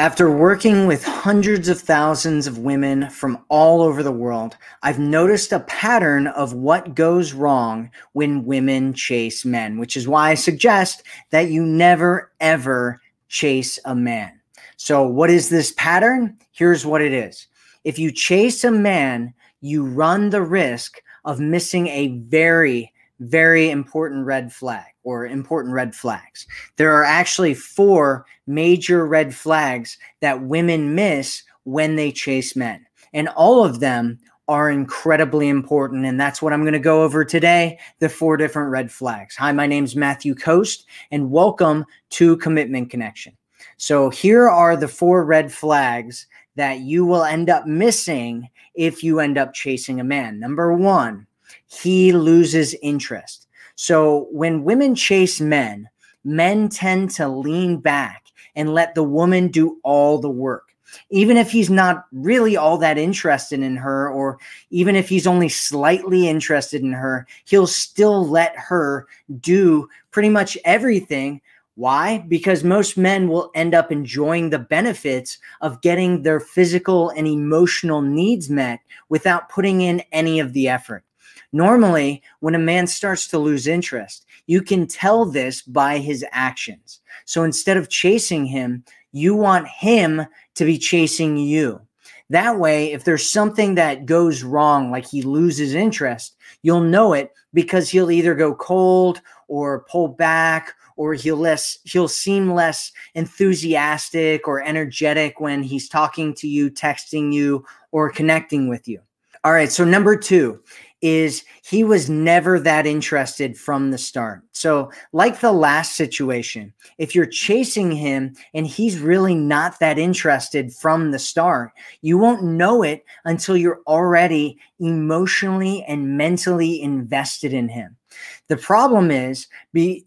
After working with hundreds of thousands of women from all over the world, I've noticed a pattern of what goes wrong when women chase men, which is why I suggest that you never ever chase a man. So, what is this pattern? Here's what it is if you chase a man, you run the risk of missing a very, very important red flag or important red flags. There are actually four major red flags that women miss when they chase men. And all of them are incredibly important. And that's what I'm going to go over today the four different red flags. Hi, my name is Matthew Coast, and welcome to Commitment Connection. So, here are the four red flags that you will end up missing if you end up chasing a man. Number one, he loses interest. So when women chase men, men tend to lean back and let the woman do all the work. Even if he's not really all that interested in her, or even if he's only slightly interested in her, he'll still let her do pretty much everything. Why? Because most men will end up enjoying the benefits of getting their physical and emotional needs met without putting in any of the effort. Normally, when a man starts to lose interest, you can tell this by his actions. So instead of chasing him, you want him to be chasing you. That way, if there's something that goes wrong, like he loses interest, you'll know it because he'll either go cold or pull back or he'll less he'll seem less enthusiastic or energetic when he's talking to you, texting you, or connecting with you. All right, so number 2 is he was never that interested from the start. So, like the last situation, if you're chasing him and he's really not that interested from the start, you won't know it until you're already emotionally and mentally invested in him. The problem is be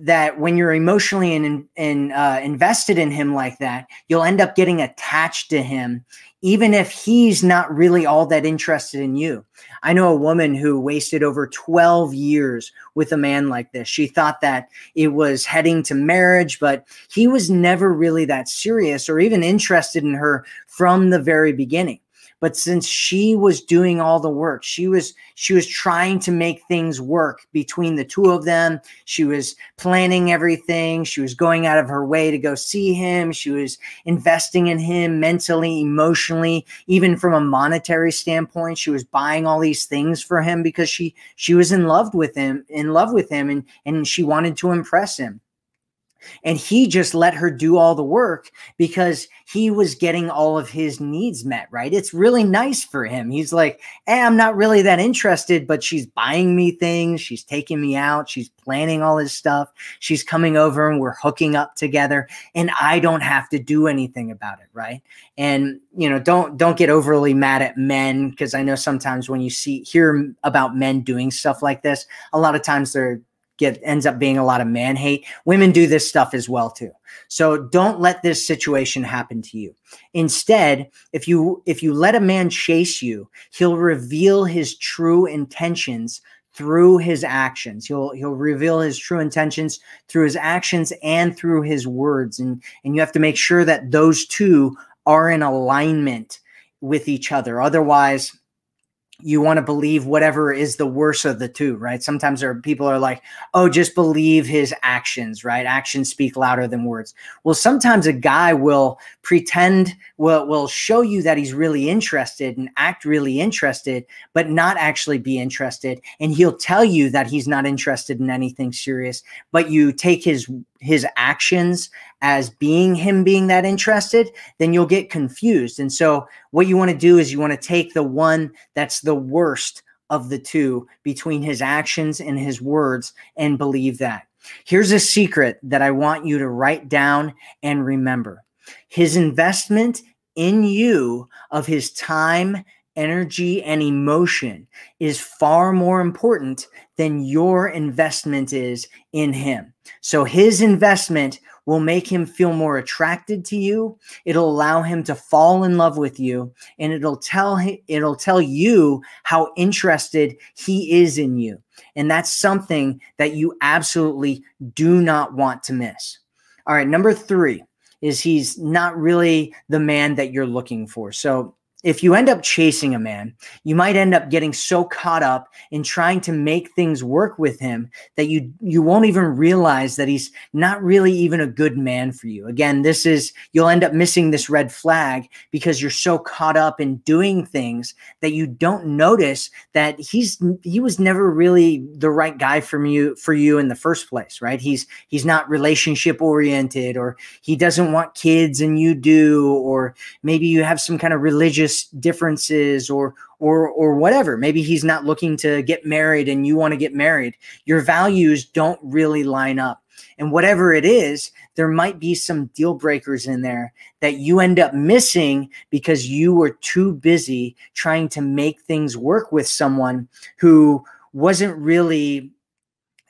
that when you're emotionally and, and uh, invested in him like that, you'll end up getting attached to him, even if he's not really all that interested in you. I know a woman who wasted over 12 years with a man like this. She thought that it was heading to marriage, but he was never really that serious or even interested in her from the very beginning but since she was doing all the work she was she was trying to make things work between the two of them. She was planning everything. She was going out of her way to go see him. She was investing in him mentally emotionally even from a monetary standpoint. She was buying all these things for him because she she was in love with him in love with him and and she wanted to impress him and he just let her do all the work because he was getting all of his needs met, right? It's really nice for him. He's like, hey, I'm not really that interested, but she's buying me things. She's taking me out. She's planning all his stuff. She's coming over and we're hooking up together. And I don't have to do anything about it, right? And you know, don't don't get overly mad at men because I know sometimes when you see hear about men doing stuff like this, a lot of times they're get ends up being a lot of man hate. Women do this stuff as well too. So don't let this situation happen to you. Instead, if you if you let a man chase you, he'll reveal his true intentions through his actions. He'll he'll reveal his true intentions through his actions and through his words and and you have to make sure that those two are in alignment with each other. Otherwise, you want to believe whatever is the worst of the two, right? Sometimes there are people are like, oh, just believe his actions, right? Actions speak louder than words. Well, sometimes a guy will pretend, will will show you that he's really interested and act really interested, but not actually be interested. And he'll tell you that he's not interested in anything serious, but you take his his actions as being him being that interested, then you'll get confused. And so, what you want to do is you want to take the one that's the worst of the two between his actions and his words and believe that. Here's a secret that I want you to write down and remember his investment in you of his time, energy, and emotion is far more important than your investment is in him. So his investment will make him feel more attracted to you. It'll allow him to fall in love with you and it'll tell it'll tell you how interested he is in you. And that's something that you absolutely do not want to miss. All right, number 3 is he's not really the man that you're looking for. So if you end up chasing a man, you might end up getting so caught up in trying to make things work with him that you you won't even realize that he's not really even a good man for you. Again, this is you'll end up missing this red flag because you're so caught up in doing things that you don't notice that he's he was never really the right guy for you for you in the first place, right? He's he's not relationship oriented or he doesn't want kids and you do or maybe you have some kind of religious differences or or or whatever. Maybe he's not looking to get married and you want to get married. Your values don't really line up. And whatever it is there might be some deal breakers in there that you end up missing because you were too busy trying to make things work with someone who wasn't really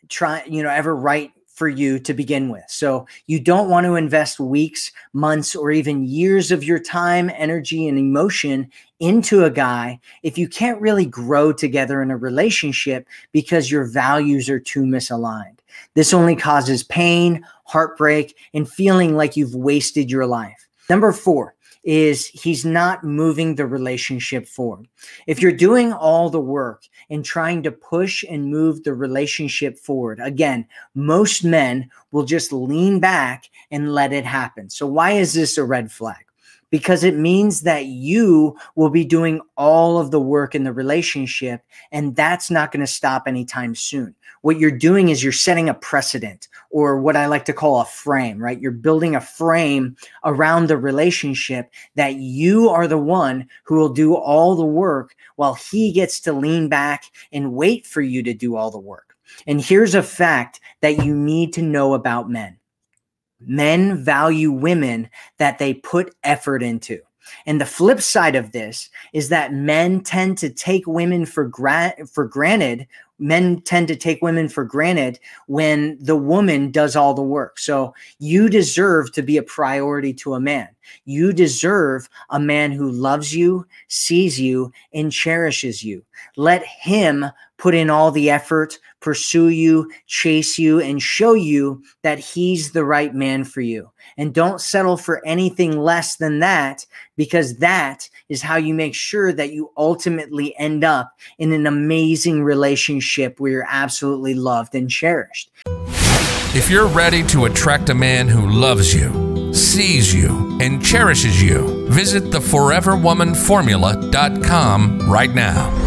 trying you know ever right for you to begin with. So you don't want to invest weeks, months, or even years of your time, energy, and emotion into a guy if you can't really grow together in a relationship because your values are too misaligned. This only causes pain, heartbreak, and feeling like you've wasted your life. Number four, is he's not moving the relationship forward. If you're doing all the work and trying to push and move the relationship forward, again, most men will just lean back and let it happen. So, why is this a red flag? Because it means that you will be doing all of the work in the relationship and that's not going to stop anytime soon what you're doing is you're setting a precedent or what I like to call a frame, right? You're building a frame around the relationship that you are the one who will do all the work while he gets to lean back and wait for you to do all the work. And here's a fact that you need to know about men men value women that they put effort into. And the flip side of this is that men tend to take women for gra- for granted. Men tend to take women for granted when the woman does all the work. So you deserve to be a priority to a man. You deserve a man who loves you, sees you, and cherishes you. Let him put in all the effort, pursue you, chase you, and show you that he's the right man for you. And don't settle for anything less than that, because that is how you make sure that you ultimately end up in an amazing relationship where you're absolutely loved and cherished. If you're ready to attract a man who loves you, sees you, and cherishes you, visit theforeverwomanformula.com right now.